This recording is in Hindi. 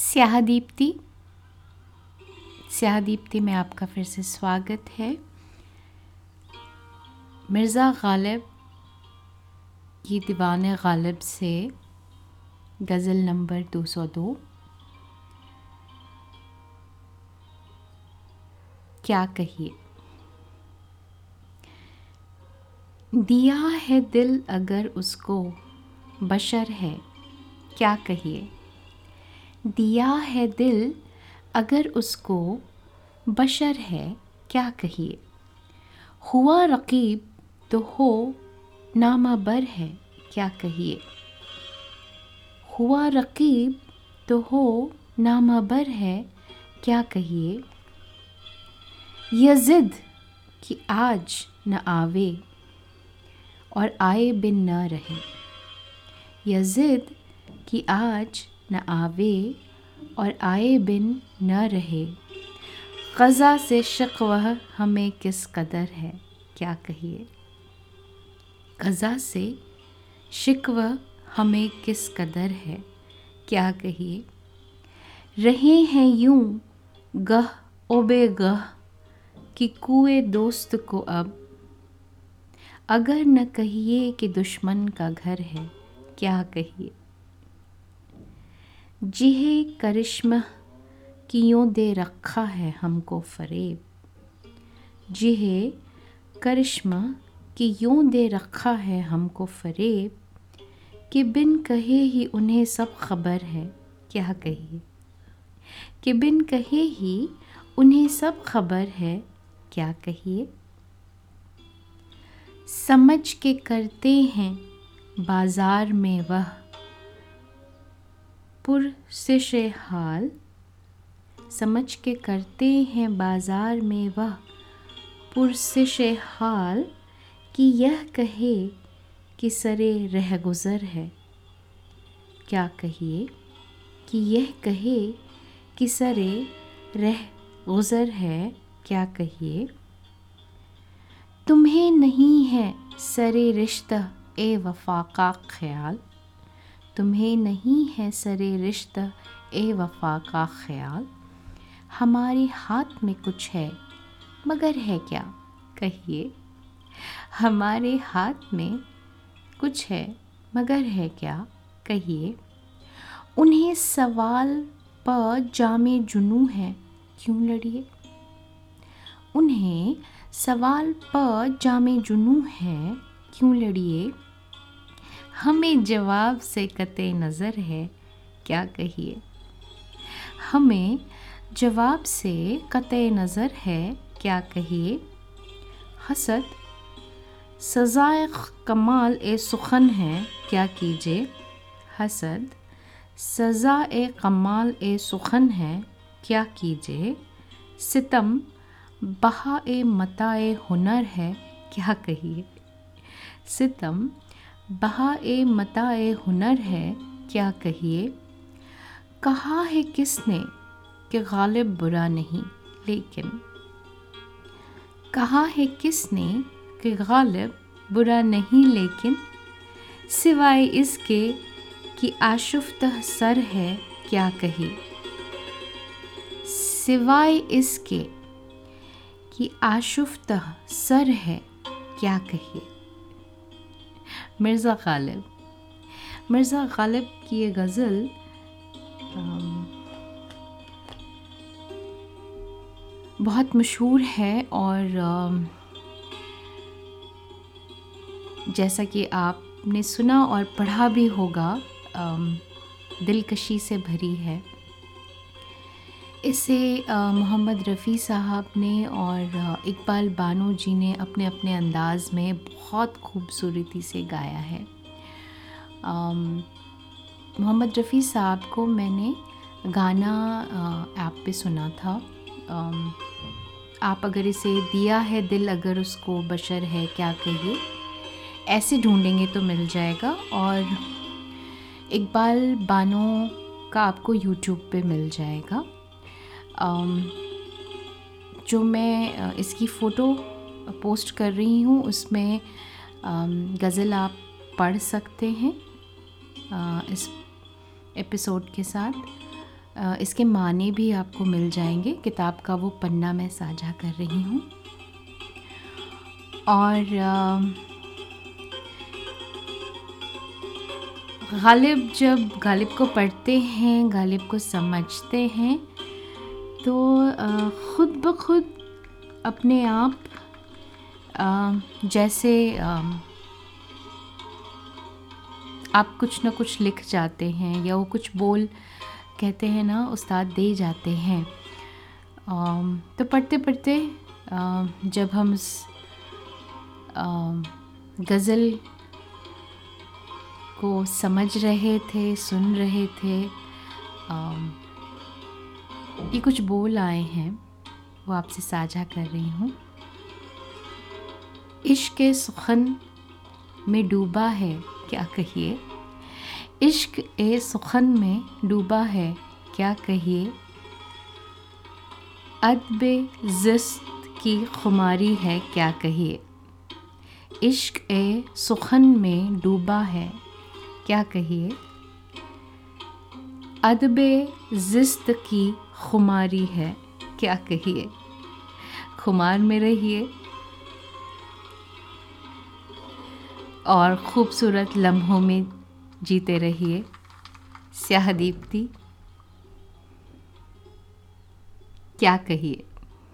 स्याह दीप्ति स्याह दीप्ति में आपका फिर से स्वागत है। मिर्ज़ा गालिब की दीवान गालिब से गज़ल नंबर 202 क्या कहिए? दिया है दिल अगर उसको बशर है, क्या कहिए? दिया है दिल, अगर उसको बशर है, क्या कहिए? हुआ रकीब तो हो नामाबर है, क्या कहिए? हुआ रकीब तो हो नामाबर है, क्या कहिए? यह ज़िद कि आज न आवे और आए बिन न रहे। यह ज़िद कि आज न आवे और आए बिन न रहे। क़ज़ा से शक़ वह हमें किस कदर है? क्या कहिए? क़ज़ा से शिकव हमें किस कदर है? क्या कहिए? रहे हैं यूँ गह ओबे गह कि कुए दोस्त को अब। अगर न कहिए कि दुश्मन का घर है, क्या कहिए? जिहे करिश्मा कियों दे रखा है हमको फरेब। जिहे करिश्मा कि यूँ दे रखा है हमको फरेब, कि बिन कहे ही उन्हें सब खबर है, क्या कहिए? कि बिन कहे ही उन्हें सब खबर है, क्या कहिए? समझ के करते हैं बाज़ार में वह पुरसिश हाल समझ के करते हैं बाज़ार में वह। पुरसिश हाल कि यह कहे कि सरे रह गुज़र है। क्या कहिए कि यह कहे कि सरे रह गुज़र है? क्या कहिए? तुम्हें नहीं है सरे रिश्ता ए वफा का ख्याल। तुम्हें नहीं है सरे रिश्ता ए वफा का ख्याल। हमारे हाथ में कुछ है, मगर है क्या? कहिए। हमारे हाथ में कुछ है, मगर है क्या? कहिए। उन्हें सवाल पर जामे जुनू है, क्यों लड़िए? उन्हें सवाल पर जामे जुनू है, क्यों लड़िए? हमें जवाब से कते नज़र है, क्या कहिए? हमें जवाब से कत नज़र है, क्या कहिए? हसद सज़ाए कमाल ए सुखन है, क्या कीजिए? हसद सज़ा कमाल ए सुखन है, क्या कीजिए? सितम, बहा ए मता हुनर है, क्या कहिए? सितम बहा ए मता ए हुनर है, क्या कहिए? कहा है किसने कि गालिब बुरा नहीं, लेकिन कहा है किसने कि गालिब बुरा नहीं, लेकिन सिवाय इसके कि आशुफ्त सर है, क्या कहिए? सिवाय इसके कि आशुफ्त सर है, क्या कहिए? मिर्ज़ा गालिब। मिर्ज़ा गालिब की ये गज़ल बहुत मशहूर है और जैसा कि आपने सुना और पढ़ा भी होगा दिलकशी से भरी है। इसे मोहम्मद रफ़ी साहब ने और इकबाल बानो जी ने अपने अपने अंदाज़ में बहुत खूबसूरती से गाया है। मोहम्मद रफ़ी साहब को मैंने गाना ऐप पे सुना था। आप अगर इसे दिया है दिल अगर उसको बशर है क्या कहिए, ऐसे ढूंढेंगे तो मिल जाएगा। और इकबाल बानो का आपको यूट्यूब पे मिल जाएगा। जो मैं इसकी फ़ोटो पोस्ट कर रही हूँ, उसमें गज़ल आप पढ़ सकते हैं इस एपिसोड के साथ। इसके माने भी आपको मिल जाएँगे, किताब का वो पन्ना मैं साझा कर रही हूँ। और गालिब जब, गालिब को पढ़ते हैं, गालिब को समझते हैं तो ख़ुद ब खुद अपने आप जैसे आप कुछ ना कुछ लिख जाते हैं या वो कुछ बोल कहते हैं ना, उस्ताद दे जाते हैं। तो पढ़ते पढ़ते जब हम उस गज़ल को समझ रहे थे, सुन रहे थे ये कुछ बोल आए हैं, वो आपसे साझा कर रही हूँ। इश्क के सुखन में डूबा है, क्या कहिए? इश्क ए सुखन में डूबा है, क्या कहिए? अदब जस्त की खुमारी है, क्या कहिए? इश्क ए सुखन में डूबा है, क्या कहिए? अदब जिस्त की खुमारी है, क्या कहिए? खुमार में रहिए। और ख़ूबसूरत लम्हों में जीते रहिए। स्याह दीप्ति, क्या कहिए?